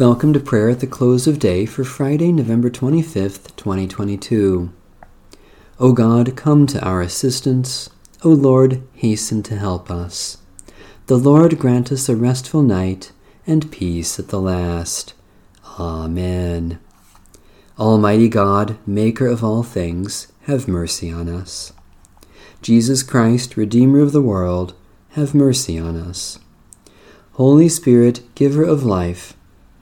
Welcome to prayer at the close of day for Friday, November 25th, 2022. O God, come to our assistance. O Lord, hasten to help us. The Lord grant us a restful night and peace at the last. Amen. Almighty God, Maker of all things, have mercy on us. Jesus Christ, Redeemer of the world, have mercy on us. Holy Spirit, Giver of life,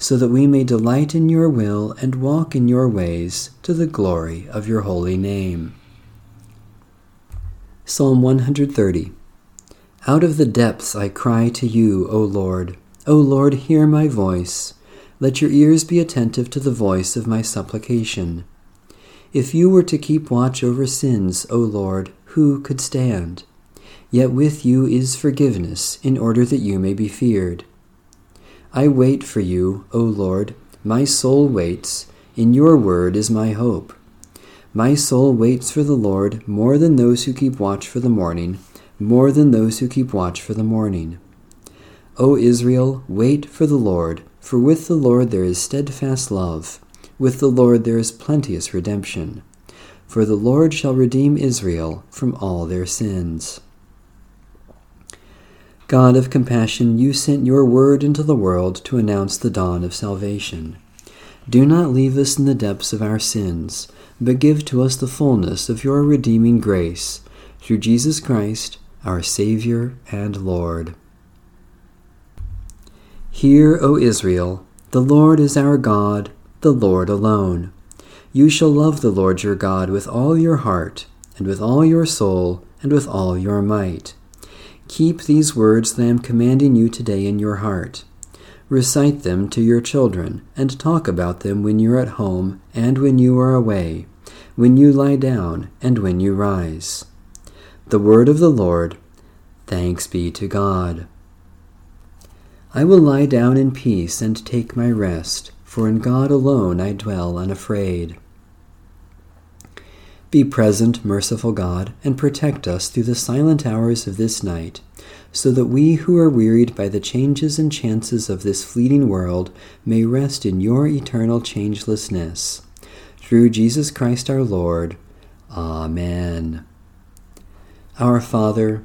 so that we may delight in your will and walk in your ways to the glory of your holy name. Psalm 130 Out of the depths I cry to you, O Lord. O Lord, hear my voice. Let your ears be attentive to the voice of my supplication. If you were to keep watch over sins, O Lord, who could stand? Yet with you is forgiveness, in order that you may be feared. I wait for you, O Lord. My soul waits. In your word is my hope. My soul waits for the Lord more than those who keep watch for the morning, more than those who keep watch for the morning. O Israel, wait for the Lord, for with the Lord there is steadfast love. With the Lord there is plenteous redemption. For the Lord shall redeem Israel from all their sins. God of compassion, you sent your word into the world to announce the dawn of salvation. Do not leave us in the depths of our sins, but give to us the fullness of your redeeming grace, through Jesus Christ, our Savior and Lord. Hear, O Israel, the Lord is our God, the Lord alone. You shall love the Lord your God with all your heart, and with all your soul, and with all your might. Keep these words that I am commanding you today in your heart. Recite them to your children, and talk about them when you are at home and when you are away, when you lie down and when you rise. The word of the Lord. Thanks be to God. I will lie down in peace and take my rest, for in God alone I dwell unafraid. Be present, merciful God, and protect us through the silent hours of this night, so that we who are wearied by the changes and chances of this fleeting world may rest in your eternal changelessness. Through Jesus Christ our Lord. Amen. Our Father,